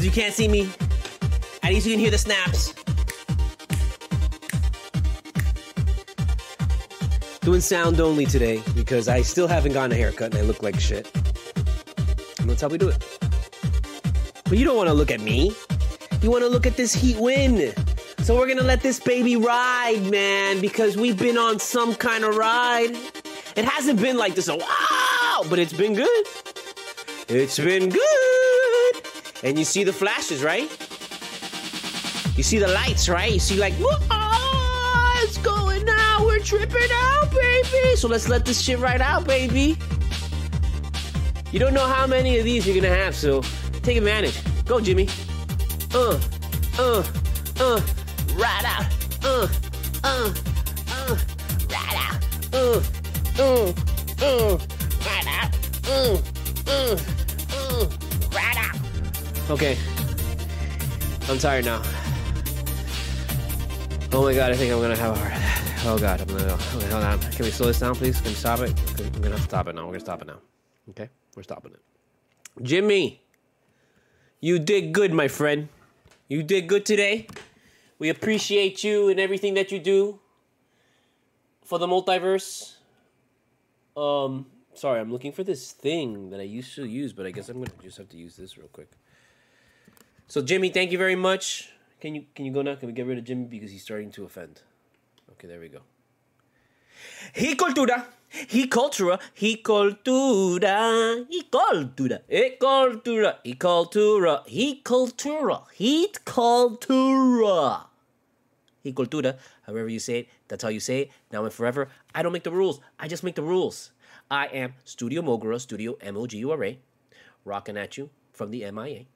Since you can't see me, at least you can hear the snaps. Doing sound only today because I still haven't gotten a haircut and I look like shit. And that's how we do it. But you don't want to look at me. You want to look at this heat win. So we're gonna let this baby ride, man, because we've been on some kind of ride. It hasn't been like this a while, but it's been good. It's been good. And you see the flashes, right? You see the lights, right? You see like, "Whoa, it's going out. We're tripping out, baby. So let's let this shit right out, baby. You don't know how many of these you're gonna have, so take advantage. Go, Jimmy. Uh, uh, uh, right out. Uh, uh, uh, right out. Uh, uh, uh, Okay. I'm tired now. Oh my god, I think I'm gonna have a heart attack. Oh god, I'm gonna go. Okay, hold on. Can we slow this down, please? Can we stop it? I'm gonna have to stop it now. We're gonna stop it now. Okay? We're stopping it. Jimmy, you did good, my friend. You did good today. We appreciate you and everything that you do for the multiverse. Um, sorry, I'm looking for this thing that I used to use, but I guess I'm gonna just have to use this real quick. So, Jimmy, thank you very much. Can you can you go now? Can we get rid of Jimmy because he's starting to offend? Okay, there we go. He cultura, he cultura, he cultura, he cultura, he cultura, he cultura, he cultura, he cultura. He cultura, however you say it, that's how you say it. Now and forever. I don't make the rules. I just make the rules. I am Studio Mogura, Studio M O G U R A, rocking at you from the MIA.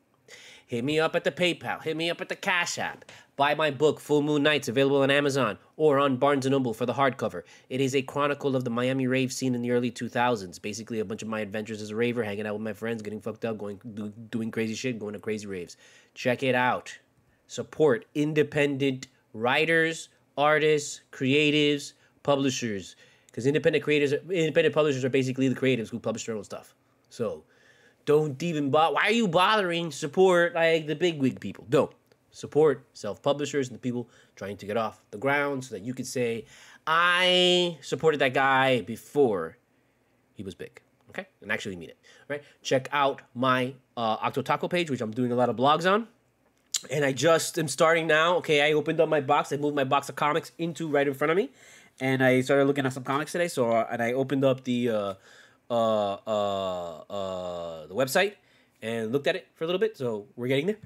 Hit me up at the PayPal. Hit me up at the Cash App. Buy my book, Full Moon Nights, available on Amazon or on Barnes & Noble for the hardcover. It is a chronicle of the Miami rave scene in the early 2000s. Basically, a bunch of my adventures as a raver, hanging out with my friends, getting fucked up, going do, doing crazy shit, going to crazy raves. Check it out. Support independent writers, artists, creatives, publishers. Because independent creators, independent publishers are basically the creatives who publish their own stuff. So don't even bother. Why are you bothering support like the big wig people? Don't support self-publishers and the people trying to get off the ground so that you could say, I supported that guy before he was big. Okay, and actually mean it. Right? Check out my uh, Octotaku page, which I'm doing a lot of blogs on. And I just am starting now. Okay, I opened up my box. I moved my box of comics into right in front of me, and I started looking at some comics today. So, uh, and I opened up the uh, uh, uh, uh, the website and looked at it for a little bit. So we're getting there.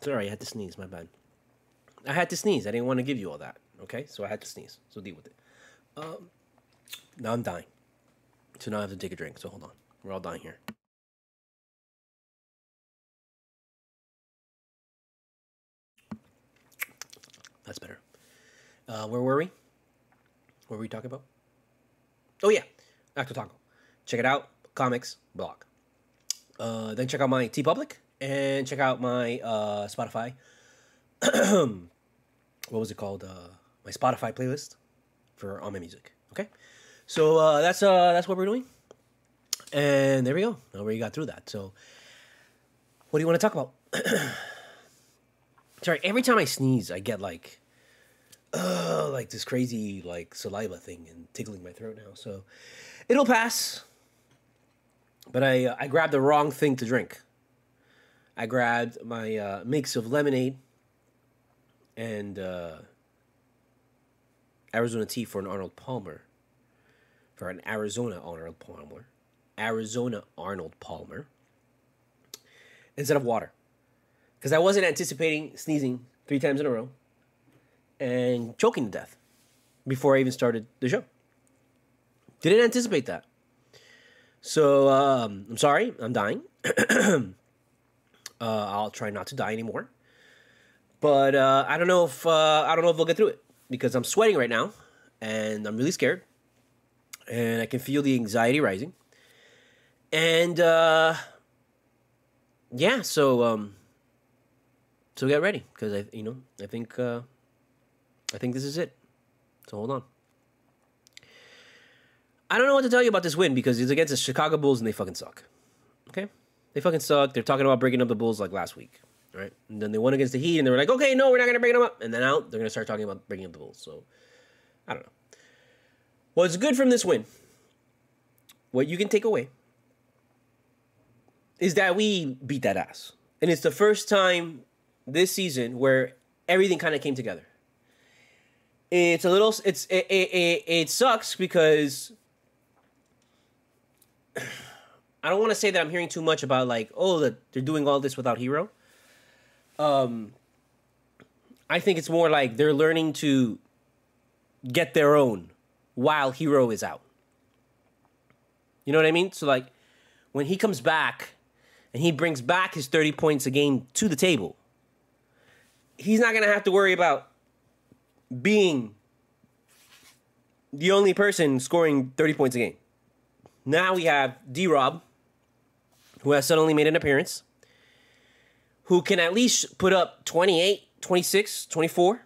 Sorry, I had to sneeze. My bad. I had to sneeze. I didn't want to give you all that. Okay, so I had to sneeze. So deal with it. Um, now I'm dying. So now I have to take a drink. So hold on. We're all dying here. That's better. Uh, where were we? What were we talking about? Oh yeah, Octotaku. Check it out. Comics blog. Uh, then check out my TeePublic and check out my uh, Spotify. what was it called? Uh, my Spotify playlist for all my music. Okay, so uh, that's uh, that's what we're doing, and there we go. Already got through that. So, what do you want to talk about? Sorry, every time I sneeze, I get like, uh, like this crazy like saliva thing and tickling my throat now. So, it'll pass. But I uh, I grabbed the wrong thing to drink. I grabbed my uh, mix of lemonade and uh, Arizona tea for an Arnold Palmer. For an Arizona Arnold Palmer. Arizona Arnold Palmer. Instead of water. Because I wasn't anticipating sneezing three times in a row and choking to death before I even started the show. Didn't anticipate that. So um, I'm sorry, I'm dying. uh, I'll try not to die anymore. But uh, I don't know if uh, I don't know if we'll get through it because I'm sweating right now and I'm really scared, and I can feel the anxiety rising. And uh, yeah, so um, so get ready because I you know I think uh, I think this is it. So hold on. I don't know what to tell you about this win because it's against the Chicago Bulls and they fucking suck. Okay? They fucking suck. They're talking about breaking up the Bulls like last week. Right? And then they won against the Heat and they were like, okay, no, we're not going to break them up. And then out, they're going to start talking about breaking up the Bulls. So, I don't know. What's good from this win, what you can take away, is that we beat that ass. And it's the first time this season where everything kind of came together. It's a little, it's, it, it, it, it sucks because I don't want to say that I'm hearing too much about like, oh, that they're doing all this without Herro. Um, I think it's more like they're learning to get their own while Herro is out. You know what I mean? So like, when he comes back and he brings back his 30 points a game to the table, he's not gonna have to worry about being the only person scoring 30 points a game. Now we have D Rob, who has suddenly made an appearance, who can at least put up 28, 26, 24.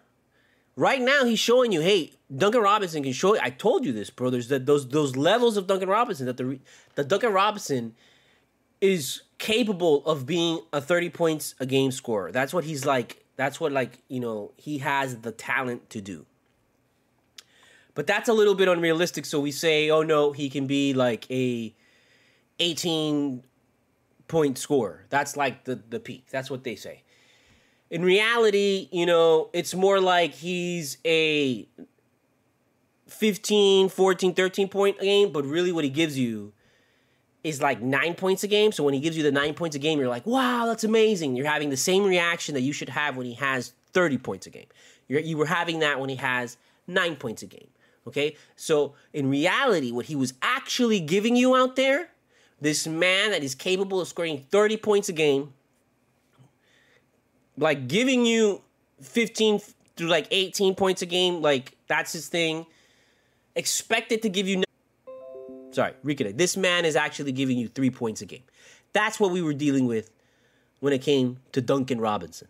Right now, he's showing you, hey, Duncan Robinson can show. I told you this, bro. There's the, those those levels of Duncan Robinson that the the Duncan Robinson is capable of being a 30 points a game scorer. That's what he's like. That's what like you know he has the talent to do. But that's a little bit unrealistic. So we say, oh no, he can be like a 18 point scorer. That's like the, the peak. That's what they say. In reality, you know, it's more like he's a 15, 14, 13 point game, but really what he gives you is like nine points a game. So when he gives you the nine points a game, you're like, wow, that's amazing. You're having the same reaction that you should have when he has 30 points a game. You're, you were having that when he has nine points a game. Okay? So in reality, what he was actually giving you out there, this man that is capable of scoring 30 points a game, like giving you 15 to like 18 points a game, like that's his thing. Expected to give you. Sorry, reconnect. This man is actually giving you three points a game. That's what we were dealing with when it came to Duncan Robinson.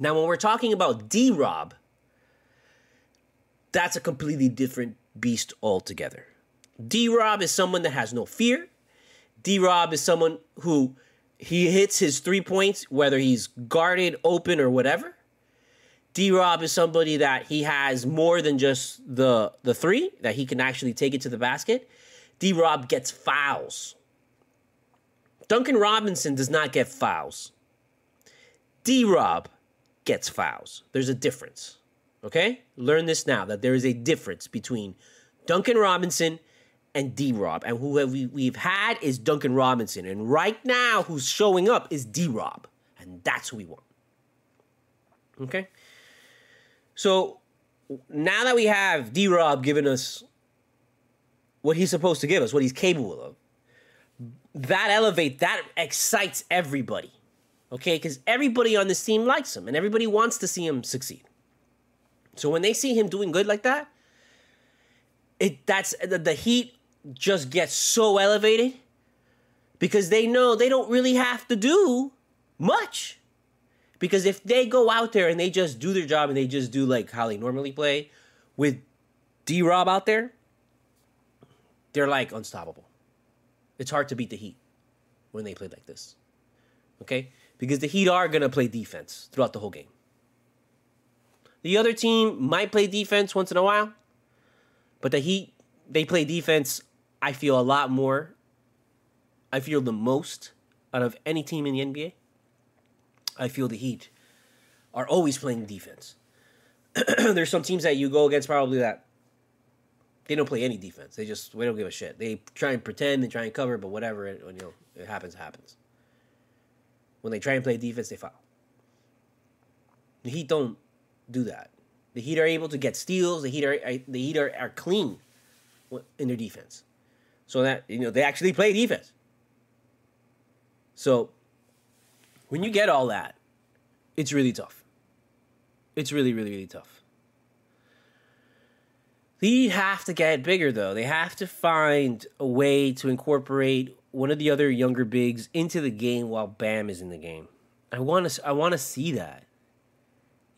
Now, when we're talking about D Rob, that's a completely different beast altogether. D Rob is someone that has no fear. D Rob is someone who he hits his three points, whether he's guarded, open, or whatever. D Rob is somebody that he has more than just the the three, that he can actually take it to the basket. D Rob gets fouls. Duncan Robinson does not get fouls. D Rob gets fouls. There's a difference. Okay? Learn this now that there is a difference between Duncan Robinson and D Rob. And who we, we've had is Duncan Robinson. And right now, who's showing up is D Rob. And that's who we want. Okay? So now that we have D Rob giving us what he's supposed to give us, what he's capable of, that elevate, that excites everybody. Okay? Because everybody on this team likes him and everybody wants to see him succeed. So when they see him doing good like that, it that's the, the heat just gets so elevated because they know they don't really have to do much. Because if they go out there and they just do their job and they just do like how they normally play with D Rob out there, they're like unstoppable. It's hard to beat the Heat when they play like this. Okay? Because the Heat are going to play defense throughout the whole game. The other team might play defense once in a while, but the Heat, they play defense, I feel, a lot more. I feel the most out of any team in the NBA. I feel the Heat are always playing defense. There's some teams that you go against probably that they don't play any defense. They just we don't give a shit. They try and pretend, they try and cover, but whatever it, you know, it happens, happens. When they try and play defense, they foul. The Heat don't do that. The Heat are able to get steals. The Heat are the Heat are, are clean in their defense, so that you know they actually play defense. So when you get all that, it's really tough. It's really, really, really tough. They have to get bigger though. They have to find a way to incorporate one of the other younger bigs into the game while Bam is in the game. I want to I want to see that.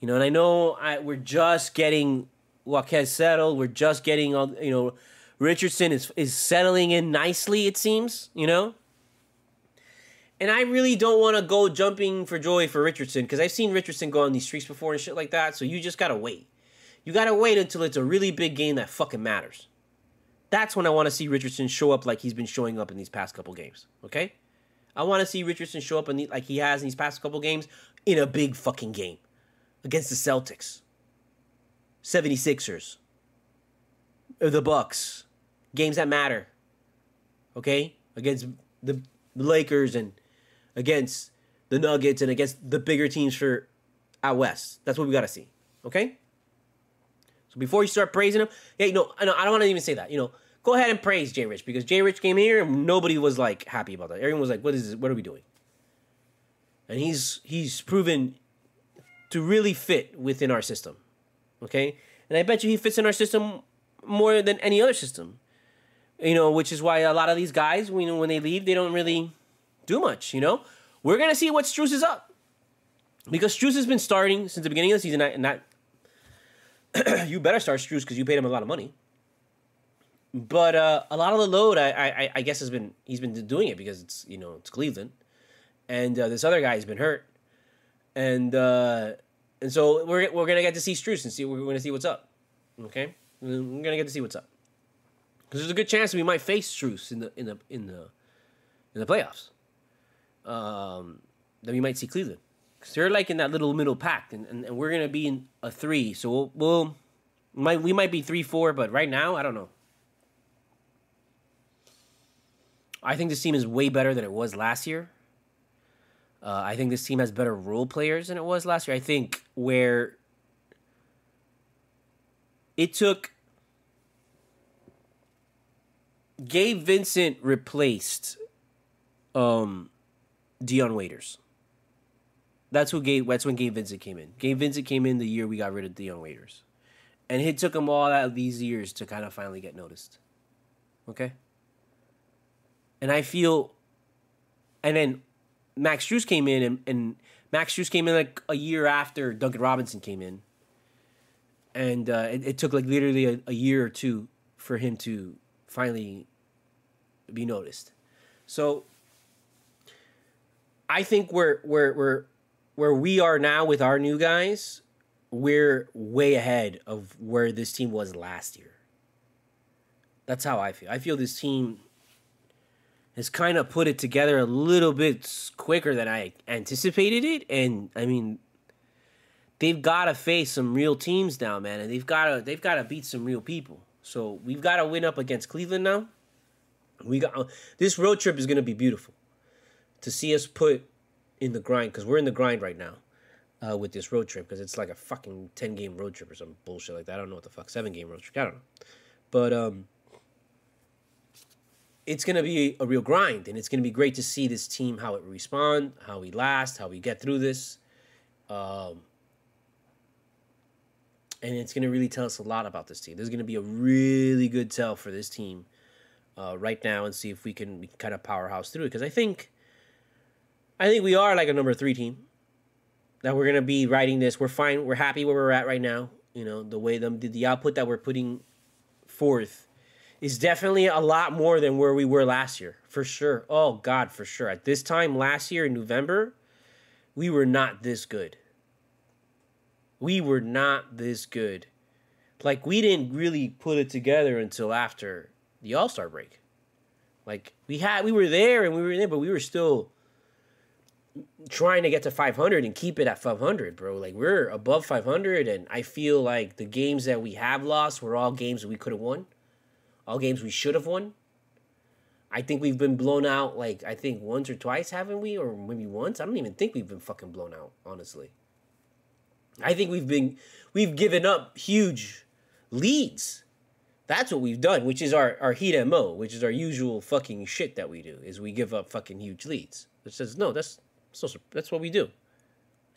You know, and I know I, we're just getting Jaquez settled. We're just getting all you know. Richardson is is settling in nicely. It seems you know. And I really don't want to go jumping for joy for Richardson because I've seen Richardson go on these streaks before and shit like that. So you just gotta wait. You gotta wait until it's a really big game that fucking matters. That's when I want to see Richardson show up like he's been showing up in these past couple games. Okay, I want to see Richardson show up in the, like he has in these past couple games in a big fucking game against the Celtics, 76ers, the Bucks, games that matter. Okay, against the Lakers and against the Nuggets and against the bigger teams for out west. That's what we got to see. Okay. So before you start praising him, yeah, you know, I don't want to even say that. You know, go ahead and praise Jay Rich because Jay Rich came here and nobody was like happy about that. Everyone was like, "What is this? What are we doing?" And he's he's proven to really fit within our system. Okay, and I bet you he fits in our system more than any other system. You know, which is why a lot of these guys, you know, when they leave, they don't really do much. You know, we're gonna see what Strus is up because Strus has been starting since the beginning of the season, and that you better start Strus because you paid him a lot of money. But uh, a lot of the load, I, I, I guess, has been he's been doing it because it's you know it's Cleveland, and uh, this other guy has been hurt, and uh, and so we're we're gonna get to see Strus and see we're gonna see what's up. Okay, we're gonna get to see what's up because there's a good chance we might face Strus in the in the in the in the playoffs. Um, then we might see Cleveland because they're like in that little middle pack, and, and, and we're gonna be in a three. So we'll, we'll might we might be three four, but right now I don't know. I think this team is way better than it was last year. Uh, I think this team has better role players than it was last year. I think where it took Gabe Vincent replaced um, Dion Waiters. That's who Gabe. That's when Gabe Vincent came in. Gabe Vincent came in the year we got rid of the young Waiters, and it took him all these years to kind of finally get noticed. Okay. And I feel, and then Max Strus came in, and, and Max Strus came in like a year after Duncan Robinson came in, and uh, it, it, took like literally a, a year or two for him to finally be noticed. So I think we're we're we're where we are now with our new guys, we're way ahead of where this team was last year. That's how I feel. I feel this team has kind of put it together a little bit quicker than I anticipated it, and I mean, they've got to face some real teams now, man, and they've got to they've got to beat some real people. So we've got to win up against Cleveland now. We got uh, this road trip is going to be beautiful to see us put in the grind because we're in the grind right now uh, with this road trip because it's like a fucking 10 game road trip or some bullshit like that. I don't know what the fuck, seven game road trip. I don't know. But um, it's going to be a real grind and it's going to be great to see this team, how it respond, how we last, how we get through this. Um, and it's going to really tell us a lot about this team. There's going to be a really good tell for this team uh, right now and see if we can, we can kind of powerhouse through it because I think I think we are like a number three team. That we're gonna be writing this. We're fine. We're happy where we're at right now. You know the way them the, the output that we're putting forth is definitely a lot more than where we were last year, for sure. Oh God, for sure. At this time last year in November, we were not this good. We were not this good. Like we didn't really put it together until after the All Star break. Like we had, we were there and we were there, but we were still trying to get to 500 and keep it at 500, bro. Like we're above 500, and I feel like the games that we have lost were all games we could have won, all games we should have won. I think we've been blown out like I think once or twice, haven't we? Or maybe once. I don't even think we've been fucking blown out, honestly. I think we've been we've given up huge leads. That's what we've done, which is our our heat mo, which is our usual fucking shit that we do. Is we give up fucking huge leads. It says no, that's so that's what we do.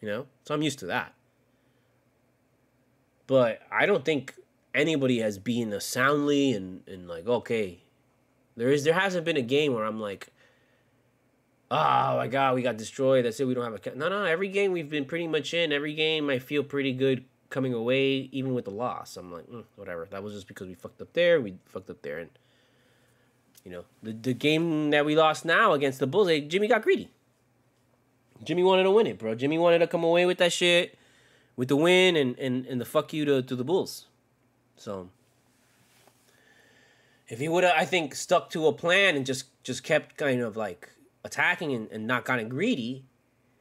You know, so I'm used to that. But I don't think anybody has been a soundly and and like okay, there is there hasn't been a game where I'm like, oh my god, we got destroyed. That's it. We don't have a no no. Every game we've been pretty much in. Every game I feel pretty good coming away, even with the loss. I'm like, mm, whatever. That was just because we fucked up there. We fucked up there, and you know the the game that we lost now against the Bulls, Jimmy got greedy. Jimmy wanted to win it, bro. Jimmy wanted to come away with that shit, with the win, and and and the fuck you to to the Bulls. So if he would have, I think, stuck to a plan and just just kept kind of like attacking and, and not gotten greedy,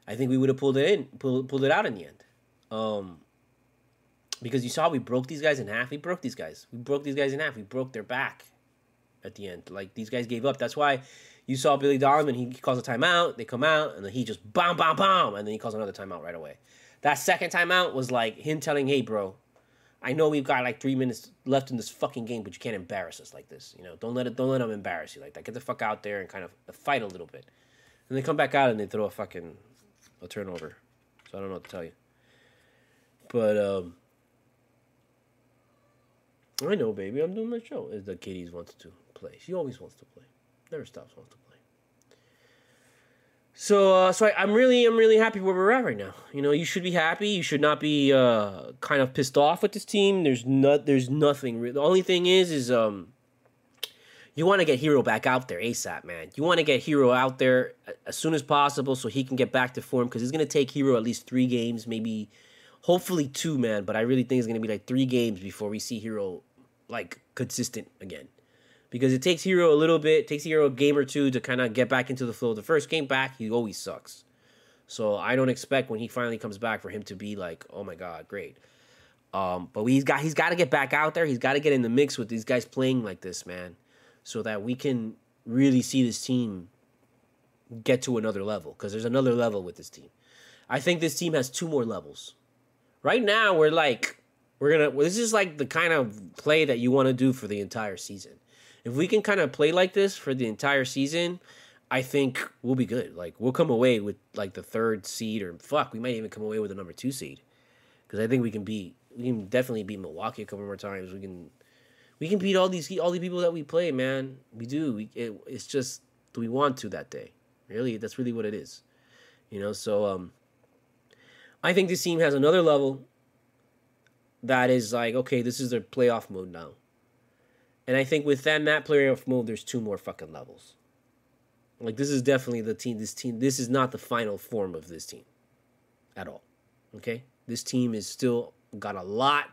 I think we would have pulled it in, pulled pulled it out in the end. Um, because you saw we broke these guys in half. We broke these guys. We broke these guys in half. We broke their back at the end. Like these guys gave up. That's why you saw Billy Donovan. He calls a timeout. They come out and then he just bam, bam, bam, and then he calls another timeout right away. That second timeout was like him telling, "Hey, bro, I know we've got like three minutes left in this fucking game, but you can't embarrass us like this. You know, don't let it, don't let them embarrass you like that. Get the fuck out there and kind of fight a little bit. And they come back out and they throw a fucking a turnover. So I don't know what to tell you. But um, I know, baby. I'm doing my show. The Katie's wants to play. She always wants to play. Never stops play. So, uh, so I, am really, I'm really happy where we're at right now. You know, you should be happy. You should not be uh, kind of pissed off with this team. There's not, there's nothing. Re- the only thing is, is um, you want to get Herro back out there ASAP, man. You want to get Herro out there as soon as possible so he can get back to form because it's gonna take Herro at least three games, maybe, hopefully two, man. But I really think it's gonna be like three games before we see Herro like consistent again because it takes Herro a little bit, takes Herro a game or two to kind of get back into the flow. The first game back, he always sucks. So I don't expect when he finally comes back for him to be like, oh my god, great. Um, but he's got he's got to get back out there. He's got to get in the mix with these guys playing like this, man, so that we can really see this team get to another level. Because there's another level with this team. I think this team has two more levels. Right now, we're like we're gonna. This is like the kind of play that you want to do for the entire season if we can kind of play like this for the entire season, I think we'll be good. Like we'll come away with like the third seed, or fuck, we might even come away with the number two seed, because I think we can beat. We can definitely beat Milwaukee a couple more times. We can, we can beat all these all the people that we play, man. We do. We, it, it's just do we want to that day? Really, that's really what it is. You know, so um, I think this team has another level that is like, okay, this is their playoff mode now. And I think within that playoff mode, there's two more fucking levels. Like this is definitely the team. This team. This is not the final form of this team, at all. Okay, this team is still got a lot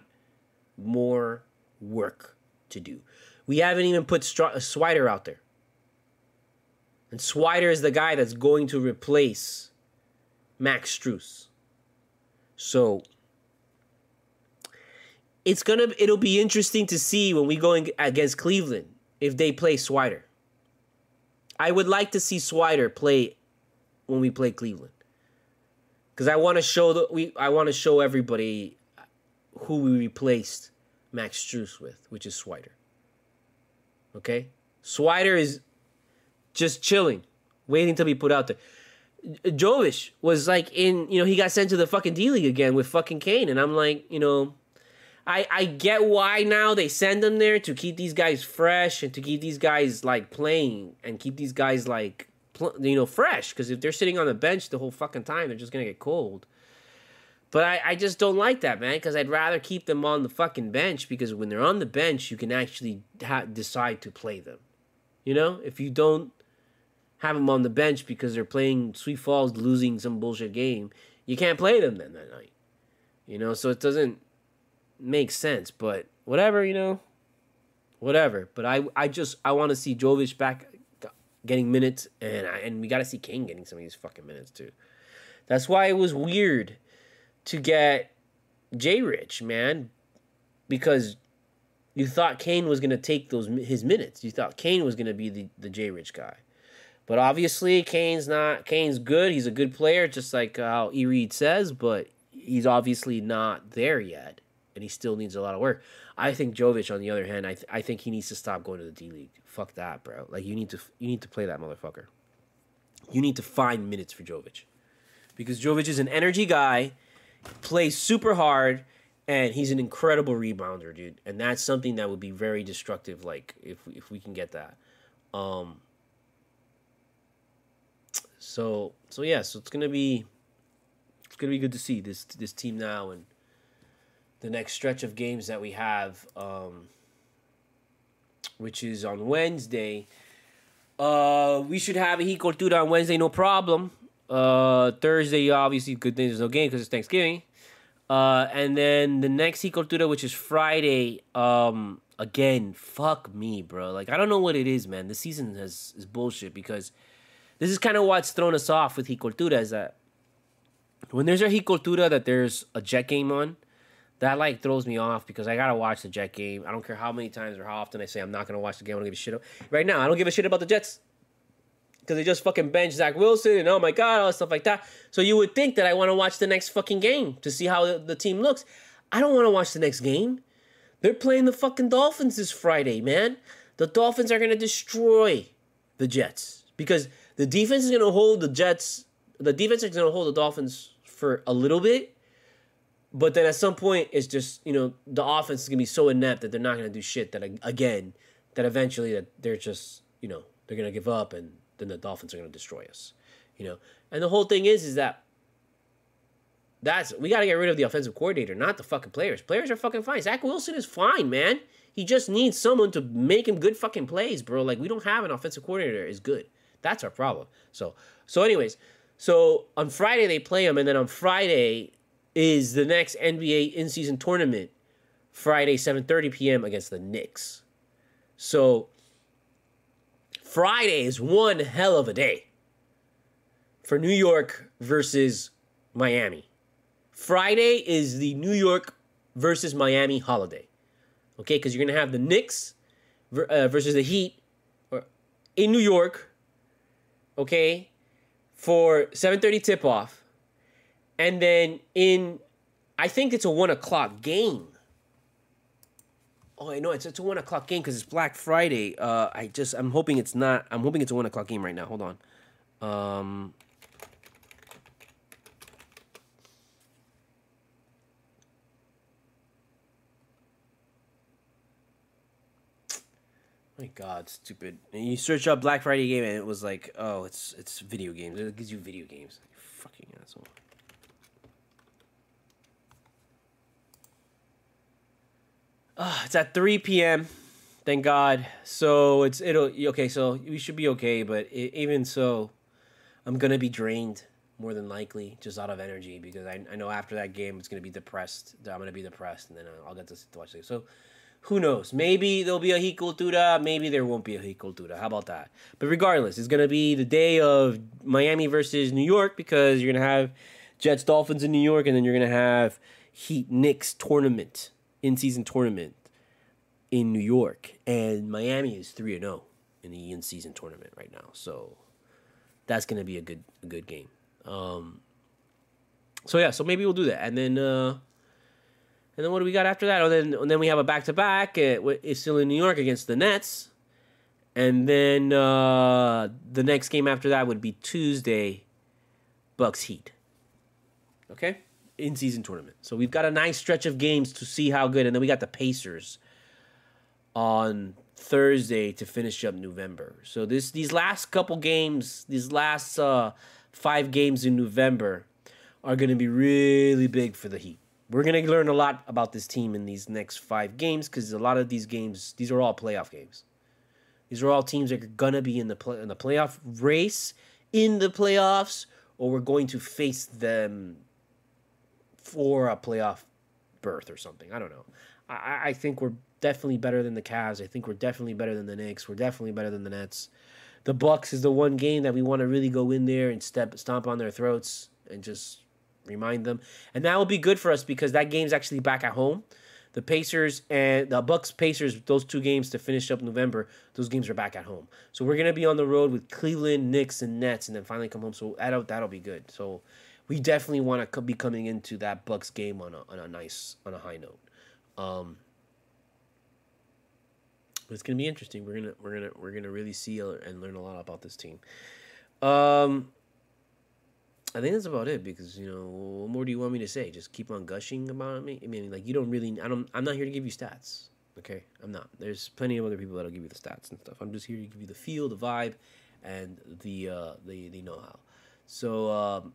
more work to do. We haven't even put Str- uh, Swider out there, and Swider is the guy that's going to replace Max Strus. So it's gonna it'll be interesting to see when we go in against Cleveland if they play Swider. I would like to see Swider play when we play Cleveland because I want to show the we I want to show everybody who we replaced Max Strus with, which is Swider. Okay, Swider is just chilling, waiting to be put out there. Jovic was like in, you know, he got sent to the fucking D League again with fucking Cain, and I'm like, you know, I I get why now they send them there to keep these guys fresh and to keep these guys like playing and keep these guys like pl- you know fresh because if they're sitting on the bench the whole fucking time they're just gonna get cold. But I, I just don't like that, man, because I'd rather keep them on the fucking bench because when they're on the bench, you can actually ha- decide to play them. You know, if you don't have them on the bench because they're playing Sioux Falls, losing some bullshit game, you can't play them then that night. You know, so it doesn't make sense. But whatever, you know, whatever. But I, I just I want to see Jovic back getting minutes, and I, and we got to see Cain getting some of these fucking minutes too. That's why it was weird to get J Rich, man, because you thought Cain was gonna take those his minutes. You thought Cain was gonna be the the J Rich guy, but obviously Cain's not. Cain's good. He's a good player, just like how E Reed says, but he's obviously not there yet, and he still needs a lot of work. I think Jovic, on the other hand, I th- I think he needs to stop going to the D League. Fuck that, bro. Like you need to you need to play that motherfucker. You need to find minutes for Jovic, because Jovic is an energy guy plays super hard and he's an incredible rebounder, dude. And that's something that would be very destructive. Like if if we can get that. Um. So so yeah, so it's gonna be it's gonna be good to see this this team now and the next stretch of games that we have, um, which is on Wednesday. Uh, we should have a Heat on Wednesday, no problem. Uh, Thursday, obviously, good thing there's no game because it's Thanksgiving. Uh, and then the next Heat which is Friday. Um, again, fuck me, bro. Like I don't know what it is, man. The season has is bullshit because this is kind of what's thrown us off with Heat is that when there's a Heat that there's a Jet game on, that like throws me off because I gotta watch the Jet game. I don't care how many times or how often I say I'm not gonna watch the game. I don't give a shit. Right now, I don't give a shit about the Jets because they just fucking bench Zach Wilson and oh my god, all that stuff like that. So you would think that I want to watch the next fucking game to see how the, team looks. I don't want to watch the next game. They're playing the fucking Dolphins this Friday, man. The Dolphins are gonna destroy the Jets because the defense is gonna hold the Jets. The defense is gonna hold the Dolphins for a little bit but then at some point, it's just you know the offense is gonna be so inept that they're not gonna do shit. That again, that eventually that they're just you know they're gonna give up, and then the Dolphins are gonna destroy us. You know, and the whole thing is is that that's we gotta get rid of the offensive coordinator, not the fucking players. Players are fucking fine. Zach Wilson is fine, man. He just needs someone to make him good fucking plays, bro. Like we don't have an offensive coordinator is good. That's our problem. So so anyways, so on Friday they play him, and then on Friday is the next NBA in-season tournament Friday 7:30 p.m. against the Knicks. So Friday is one hell of a day for New York versus Miami. Friday is the New York versus Miami holiday. Okay, because you're gonna have the Knicks uh, versus the Heat in New York. Okay, for 7:30 tip off and then in, I think it's a one o'clock game. Oh, I know it's it's a one o'clock game because it's Black Friday. Uh, I just I'm hoping it's not. I'm hoping it's a one o'clock game right now. Hold on. Um. My God, stupid! And you search up Black Friday game and it was like, oh, it's it's video games. It gives you video games. fucking asshole. Uh, it's at 3 p.m. Thank God. So it's it'll okay. So we should be okay. But it, even so, I'm gonna be drained more than likely, just out of energy because I, I know after that game it's gonna be depressed. I'm gonna be depressed, and then I'll get to, to watch it. So who knows? Maybe there'll be a Heat Cultura. Maybe there won't be a Heat Cultura. How about that? But regardless, it's gonna be the day of Miami versus New York because you're gonna have Jets Dolphins in New York, and then you're gonna have Heat Knicks tournament in season tournament in New York, and Miami is three and zero oh in the in season tournament right now. So that's gonna be a good a good game. Um, so yeah, so maybe we'll do that, and then uh, and then what do we got after that? Oh, then and then we have a back to back. It's still in New York against the Nets, and then uh, the next game after that would be Tuesday, Bucks Heat. Okay in season tournament. So we've got a nice stretch of games to see how good, and then we got the Pacers on Thursday to finish up November. So this these last couple games, these last uh, five games in November, are going to be really big for the Heat. We're going to learn a lot about this team in these next five games because a lot of these games, these are all playoff games. These are all teams that are going to be in the play, in the playoff race in the playoffs, or we're going to face them for a playoff berth or something. I don't know. I, I think we're definitely better than the Cavs. I think we're definitely better than the Knicks. We're definitely better than the Nets. The Bucks is the one game that we want to really go in there and step stomp on their throats and just remind them. And that will be good for us because that game's actually back at home. The Pacers and the Bucks Pacers, those two games to finish up November, those games are back at home. So we're gonna be on the road with Cleveland, Knicks, and Nets, and then finally come home. So that'll that'll be good. So we definitely want to be coming into that Bucks game on a on a nice on a high note. Um, it's gonna be interesting. We're gonna we're gonna we're gonna really see and learn a lot about this team. Um, I think that's about it because you know what more do you want me to say? Just keep on gushing about me. I mean, like you don't really. I don't. I'm not here to give you stats. Okay, I'm not. There's plenty of other people that'll give you the stats and stuff. I'm just here to give you the feel, the vibe, and the uh, the the know how. So um,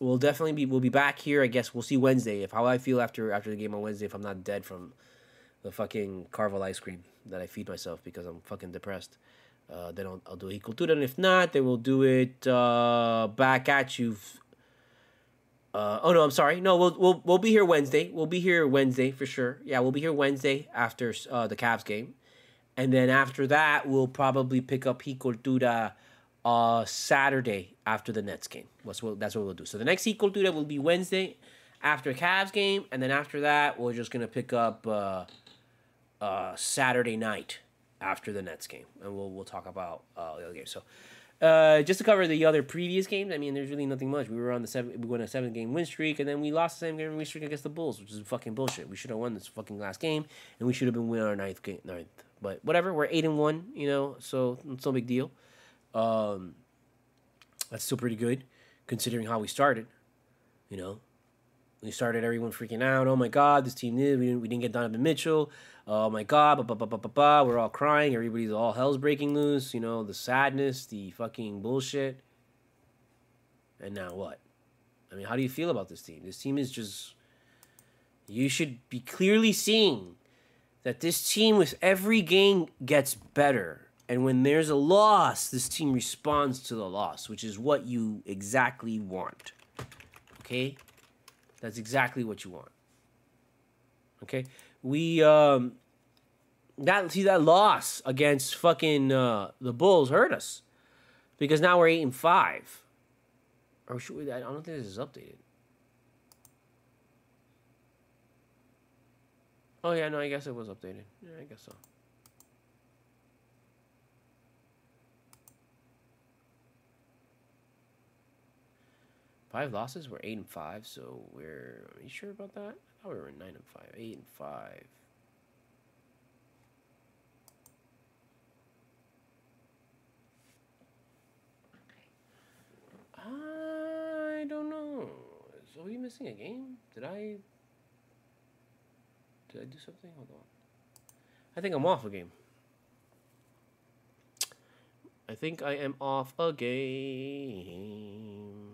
we'll definitely be we'll be back here. I guess we'll see Wednesday if how I feel after after the game on Wednesday. If I'm not dead from the fucking Carvel ice cream that I feed myself because I'm fucking depressed. Uh, then I'll, I'll do it, and if not, then we'll do it uh, back at you. Uh, oh no, I'm sorry. No, we'll we'll we'll be here Wednesday. We'll be here Wednesday for sure. Yeah, we'll be here Wednesday after uh, the Cavs game, and then after that, we'll probably pick up Heat Cultura uh, Saturday after the Nets game. That's what that's what we'll do. So the next Heat that will be Wednesday after Cavs game, and then after that, we're just gonna pick up uh, uh, Saturday night after the Nets game, and we'll we'll talk about uh, the other games. So, uh, just to cover the other previous games, I mean, there's really nothing much. We were on the seven, we went a seven game win streak, and then we lost the same game win streak against the Bulls, which is fucking bullshit. We should have won this fucking last game, and we should have been winning our ninth game, ninth. But whatever, we're eight and one, you know, so it's no big deal. Um, that's still pretty good, considering how we started. You know, we started everyone freaking out. Oh my god, this team did. We didn't. We didn't get Donovan Mitchell oh my god, blah, blah, blah. we're all crying. Everybody's all hell's breaking loose. You know, the sadness, the fucking bullshit. And now what? I mean, how do you feel about this team? This team is just. You should be clearly seeing that this team, with every game, gets better. And when there's a loss, this team responds to the loss, which is what you exactly want. Okay? That's exactly what you want. Okay? we um that see that loss against fucking uh, the Bulls hurt us because now we're eight and five. Or should we? I don't think this is updated. Oh yeah, no, I guess it was updated. Yeah, I guess so. Five losses. We're eight and five, so we're. Are you sure about that? I thought we were nine and five, eight and five. I don't know. So are we missing a game? Did I? Did I do something? Hold on. I think I'm off a game. I think I am off a game.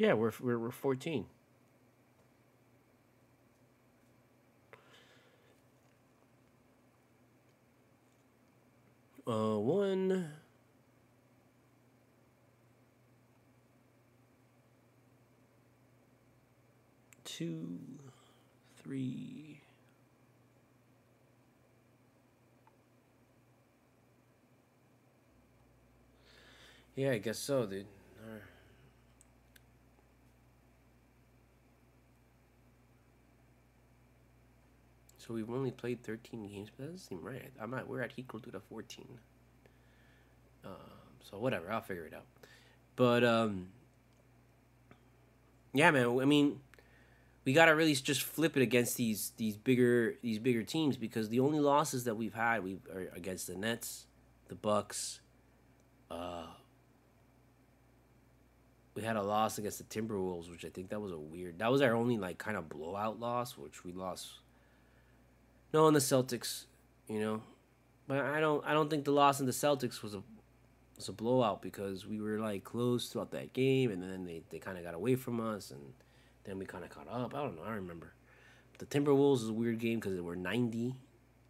Yeah, we're we're we're 14. Uh, one. Two, three. Yeah, I guess so, dude. So we've only played 13 games, but that doesn't seem right. I'm at, we're at equal to the 14. Um, so whatever, I'll figure it out. But um, yeah, man. I mean, we gotta really just flip it against these these bigger these bigger teams because the only losses that we've had we are against the Nets, the Bucks. Uh, we had a loss against the Timberwolves, which I think that was a weird. That was our only like kind of blowout loss, which we lost no, on the Celtics, you know, But I don't I don't think the loss in the Celtics was a was a blowout because we were like close throughout that game and then they, they kind of got away from us and then we kind of caught up. I don't know. I remember. The Timberwolves is a weird game because they were 90.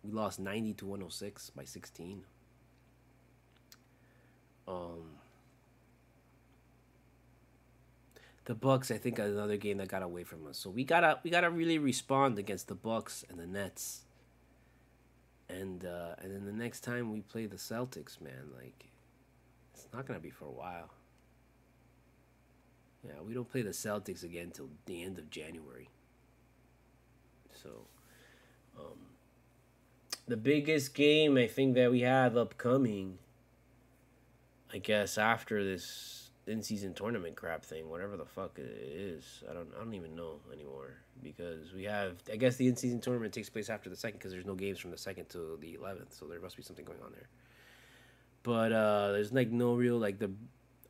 We lost 90 to 106 by 16. Um, the Bucks, I think, another game that got away from us. So we gotta we gotta really respond against the Bucks and the Nets. And uh, and then the next time we play the Celtics, man, like it's not gonna be for a while. Yeah, we don't play the Celtics again until the end of January. So, um, the biggest game I think that we have upcoming, I guess after this in-season tournament crap thing, whatever the fuck it is, I don't, I don't even know anymore because we have. I guess the in-season tournament takes place after the second because there's no games from the second to the eleventh, so there must be something going on there. But uh, there's like no real like the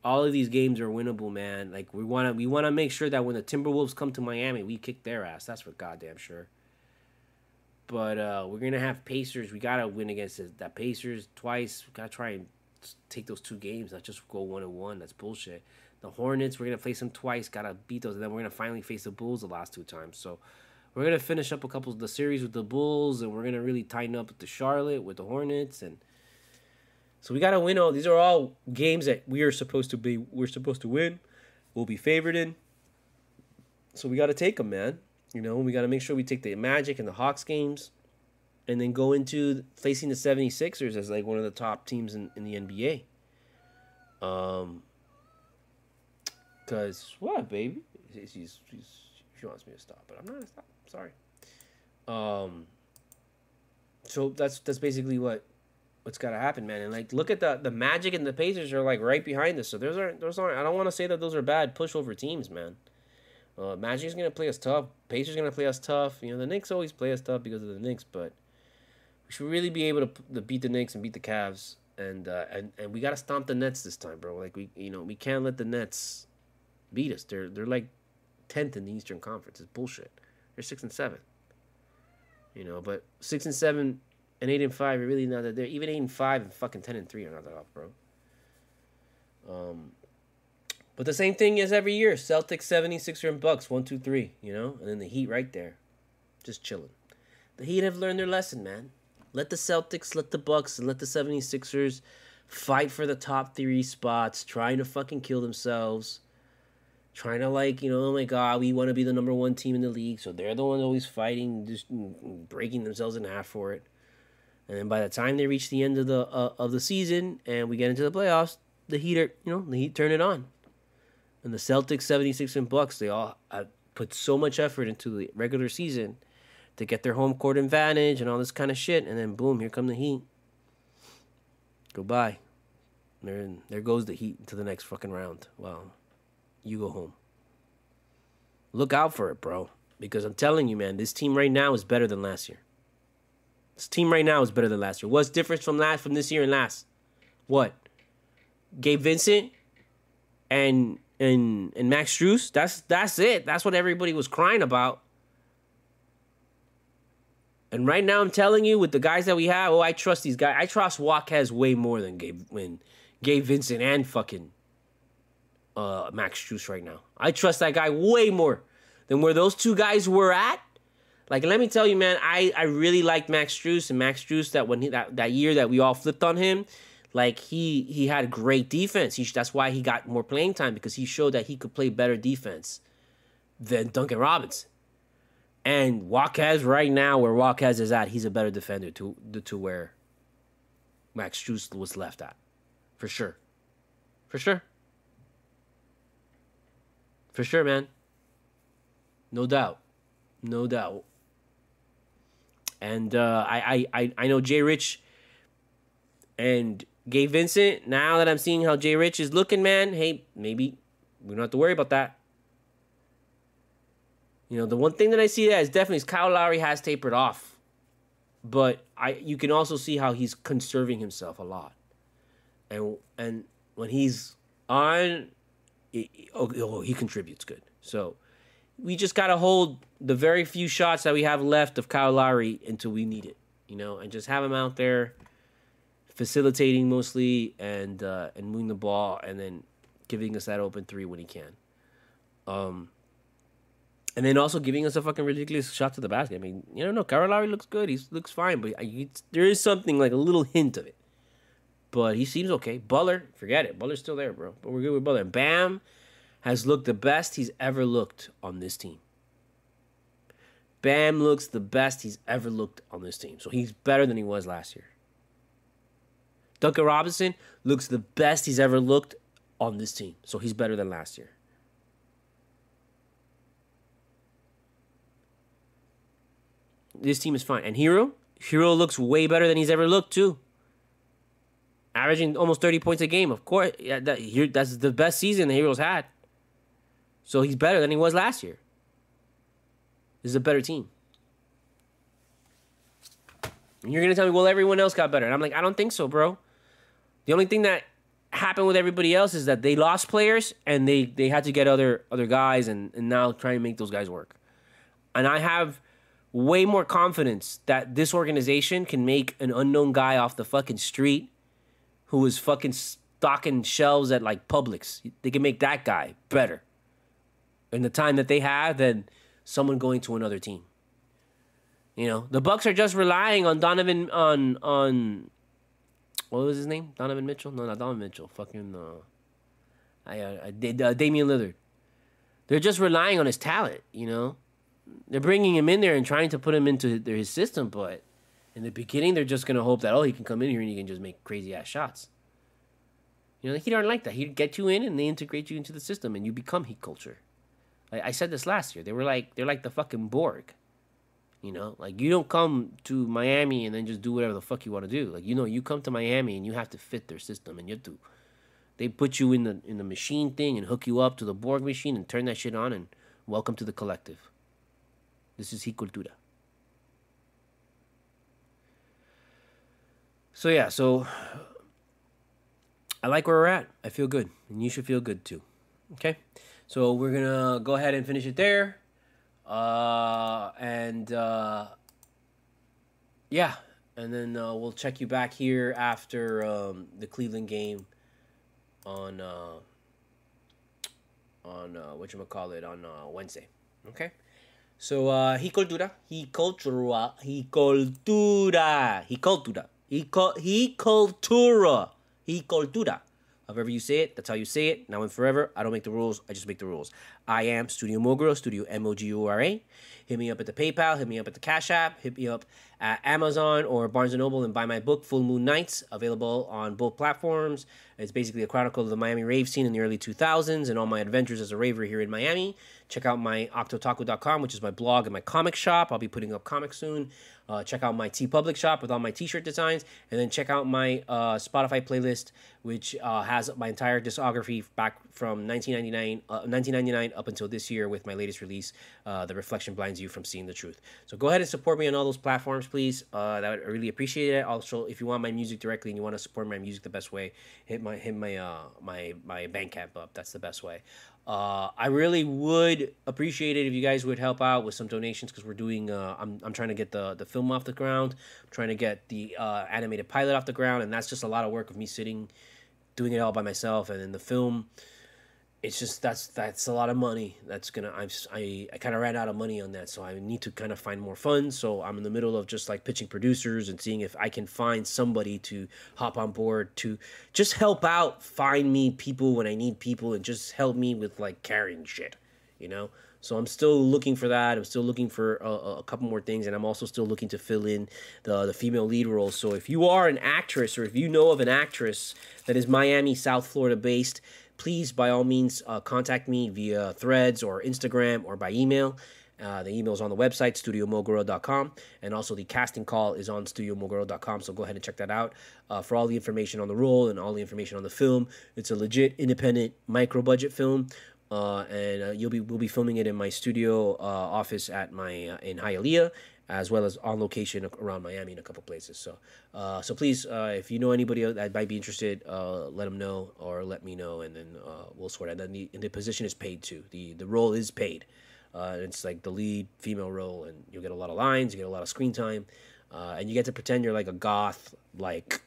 all of these games are winnable, man. Like we wanna we wanna make sure that when the Timberwolves come to Miami, we kick their ass. That's for goddamn sure. But uh, we're gonna have Pacers. We gotta win against that Pacers twice. We gotta try and take those two games, not just go one and one. That's bullshit. The Hornets, we're gonna face them twice. Gotta beat those, and then we're gonna finally face the Bulls the last two times. So we're gonna finish up a couple of the series with the Bulls, and we're gonna really tighten up with the Charlotte, with the Hornets, and so we got to win all. These are all games that we are supposed to be. We're supposed to win. We'll be favored in. So we got to take them, man. You know, we got to make sure we take the Magic and the Hawks games, and then go into facing the 76ers as like one of the top teams in, in the NBA. Um, cause what, baby? She's, she's, she wants me to stop, but I'm not gonna stop. Sorry. Um. So that's that's basically what what's got to happen, man. And like, look at the the Magic and the Pacers are like right behind us. So those aren't those aren't. I don't want to say that those are bad pushover teams, man. Uh, Magic's gonna play us tough. Pacers gonna play us tough. You know, the Knicks always play us tough because of the Knicks, but we should really be able to, to beat the Knicks and beat the Cavs. And uh, and and we gotta stomp the Nets this time, bro. Like we, you know, we can't let the Nets beat us. They're they're like tenth in the Eastern Conference. It's bullshit. They're six and seven. You know, but six and seven and eight and five are really not that there. Even eight and five and fucking ten and three are not that off, bro. Um, but the same thing as every year: Celtics, 76er, and Bucks, one, two, three. You know, and then the Heat right there, just chilling. The Heat have learned their lesson, man. Let the Celtics, let the Bucks, and let the 76ers fight for the top three spots, trying to fucking kill themselves. Trying to like, you know, oh my god, we want to be the number one team in the league, so they're the ones always fighting, just breaking themselves in half for it. And then by the time they reach the end of the uh, of the season and we get into the playoffs, the Heat are, you know, the Heat turn it on. And the Celtics, 76 and Bucks, they all put so much effort into the regular season to get their home court advantage and all this kind of shit. And then boom, here come the Heat. Goodbye. There, there goes the Heat to the next fucking round. Well, you go home. Look out for it, bro. Because I'm telling you, man, this team right now is better than last year. This team right now is better than last year. What's different from last from this year and last? What? Gabe Vincent and and and Max Strus. That's that's it. That's what everybody was crying about. And right now, I'm telling you, with the guys that we have, oh, I trust these guys. I trust Jaquez way more than Gabe when Gabe Vincent and fucking uh, Max Strus right now. I trust that guy way more than where those two guys were at like, let me tell you, man, I, I really liked Max Strus and Max Strus that when he, that, that year that we all flipped on him, like he he had great defense. He, that's why he got more playing time because he showed that he could play better defense than Duncan Robinson. And Jaquez right now, where Jaquez is at, he's a better defender to to where Max Strus was left at, for sure, for sure, for sure, man. No doubt, no doubt. And uh, I, I, I know Jay Rich and Gabe Vincent. Now that I'm seeing how Jay Rich is looking, man, hey, maybe we don't have to worry about that. You know, the one thing that I see that is definitely is Kyle Lowry has tapered off, but I you can also see how he's conserving himself a lot, and and when he's on, it, oh, oh, he contributes good. So we just gotta hold the very few shots that we have left of Kyle Lowry until we need it, you know, and just have him out there facilitating mostly and uh, and moving the ball and then giving us that open three when he can. Um, and then also giving us a fucking ridiculous shot to the basket. I mean, you don't know. Lowry looks good. He looks fine, but there is something like a little hint of it. But he seems okay. Butler, forget it. Butler's still there, bro. But we're good with Butler. Bam has looked the best he's ever looked on this team. Bam looks the best he's ever looked on this team. So he's better than he was last year. Duncan Robinson looks the best he's ever looked on this team. So he's better than last year. This team is fine. And Herro, Herro looks way better than he's ever looked too. Averaging almost 30 points a game. Of course, yeah, that, that's the best season the Herro's had. So he's better than he was last year. This is a better team. And you're gonna tell me, well, everyone else got better. And I'm like, I don't think so, bro. The only thing that happened with everybody else is that they lost players and they they had to get other other guys and, and now try and make those guys work. And I have way more confidence that this organization can make an unknown guy off the fucking street who was fucking stocking shelves at like Publix. They can make that guy better in the time that they have than someone going to another team. You know, the Bucks are just relying on Donovan on on what was his name? Donovan Mitchell? No, not Donovan Mitchell. Fucking uh, I, I, I did uh, Damian Lillard. They're just relying on his talent. You know, they're bringing him in there and trying to put him into his system, but in the beginning they're just gonna hope that oh he can come in here and he can just make crazy ass shots. You know, he don't like that. He'd get you in and they integrate you into the system and you become heat culture. I, I said this last year. They were like they're like the fucking Borg. You know, like you don't come to Miami and then just do whatever the fuck you want to do. Like you know, you come to Miami and you have to fit their system, and you have to. They put you in the in the machine thing and hook you up to the Borg machine and turn that shit on and welcome to the collective. This is Heat Cultura. So yeah, so I like where we're at. I feel good, and you should feel good too. Okay, so we're gonna go ahead and finish it there. Uh, and uh, yeah, and then uh, we'll check you back here after um, the Cleveland game on uh, on uh, what you call it on uh, Wednesday. Okay. So uh, he cultura, he cultura, he cultura, he cultura, he he cultura, he cultura. However you say it, that's how you say it. Now and forever, I don't make the rules. I just make the rules. I am Studio Mogura, Studio M O G U R A. Hit me up at the PayPal. Hit me up at the Cash App. Hit me up at Amazon or Barnes & Noble and buy my book, Full Moon Nights, available on both platforms. It's basically a chronicle of the Miami rave scene in the early 2000s and all my adventures as a raver here in Miami. Check out my octotaku.com, which is my blog and my comic shop. I'll be putting up comics soon. Uh, check out my TeePublic shop with all my t-shirt designs, and then check out my uh, Spotify playlist, which uh, has my entire discography back from 1999, 1999 uh, up until this year with my latest release, uh, The Reflection Blinds You from Seeing the Truth. So go ahead and support me on all those platforms, please. Uh, that would I really appreciate it. Also, if you want my music directly and you want to support my music the best way, hit my hit my my my Bandcamp up. That's the best way. Uh, I really would appreciate it if you guys would help out with some donations because we're doing. Uh, I'm I'm trying to get the the film off the ground. I'm trying to get the uh, animated pilot off the ground, and that's just a lot of work of me sitting, doing it all by myself. And then the film, it's just that's that's a lot of money. That's gonna i I I kind of ran out of money on that, so I need to kind of find more funds. So I'm in the middle of just like pitching producers and seeing if I can find somebody to hop on board to just help out, find me people when I need people, and just help me with like carrying shit, you know. So I'm still looking for that. I'm still looking for a, a, couple more things, and I'm also still looking to fill in the the female lead role. So if you are an actress, or if you know of an actress that is Miami, South Florida based please, by all means, uh, contact me via threads or Instagram or by email. Uh, the email is on the website, studiomogura.com, and also the casting call is on studiomogura.com. So go ahead and check that out uh, for all the information on the role and all the information on the film. It's a legit, independent, micro budget film. Uh, and uh, you'll be we'll be filming it in my studio uh, office at my uh, in Hialeah, as well as on location around Miami in a couple places. So, uh, so please, uh, if you know anybody that might be interested, uh, let them know or let me know, and then uh, we'll sort it. And then the, and the position is paid too. the The role is paid. Uh, it's like the lead female role, and you'll get a lot of lines, you get a lot of screen time, uh, and you get to pretend you're like a goth, like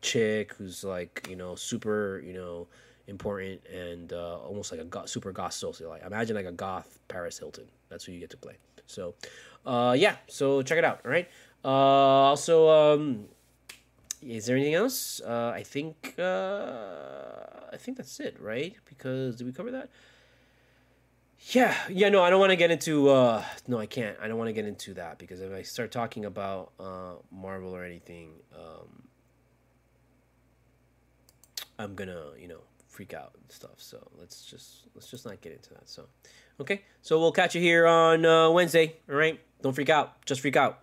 chick who's like you know super you know important and almost like a goth, super goth socialite. Imagine like a goth Paris Hilton. That's who you get to play. So, uh, yeah. So check it out. All right. Uh, also, um, is there anything else? Uh, I think uh, I think that's it, right? Because did we cover that? Yeah, yeah. No, I don't want to get into. Uh, no, I can't. I don't want to get into that because if I start talking about uh, Marvel or anything, um, I'm gonna, you know, freak out and stuff. So let's just let's just not get into that. So, okay. So we'll catch you here on uh, Wednesday. All right. Don't freak out. Just freak out.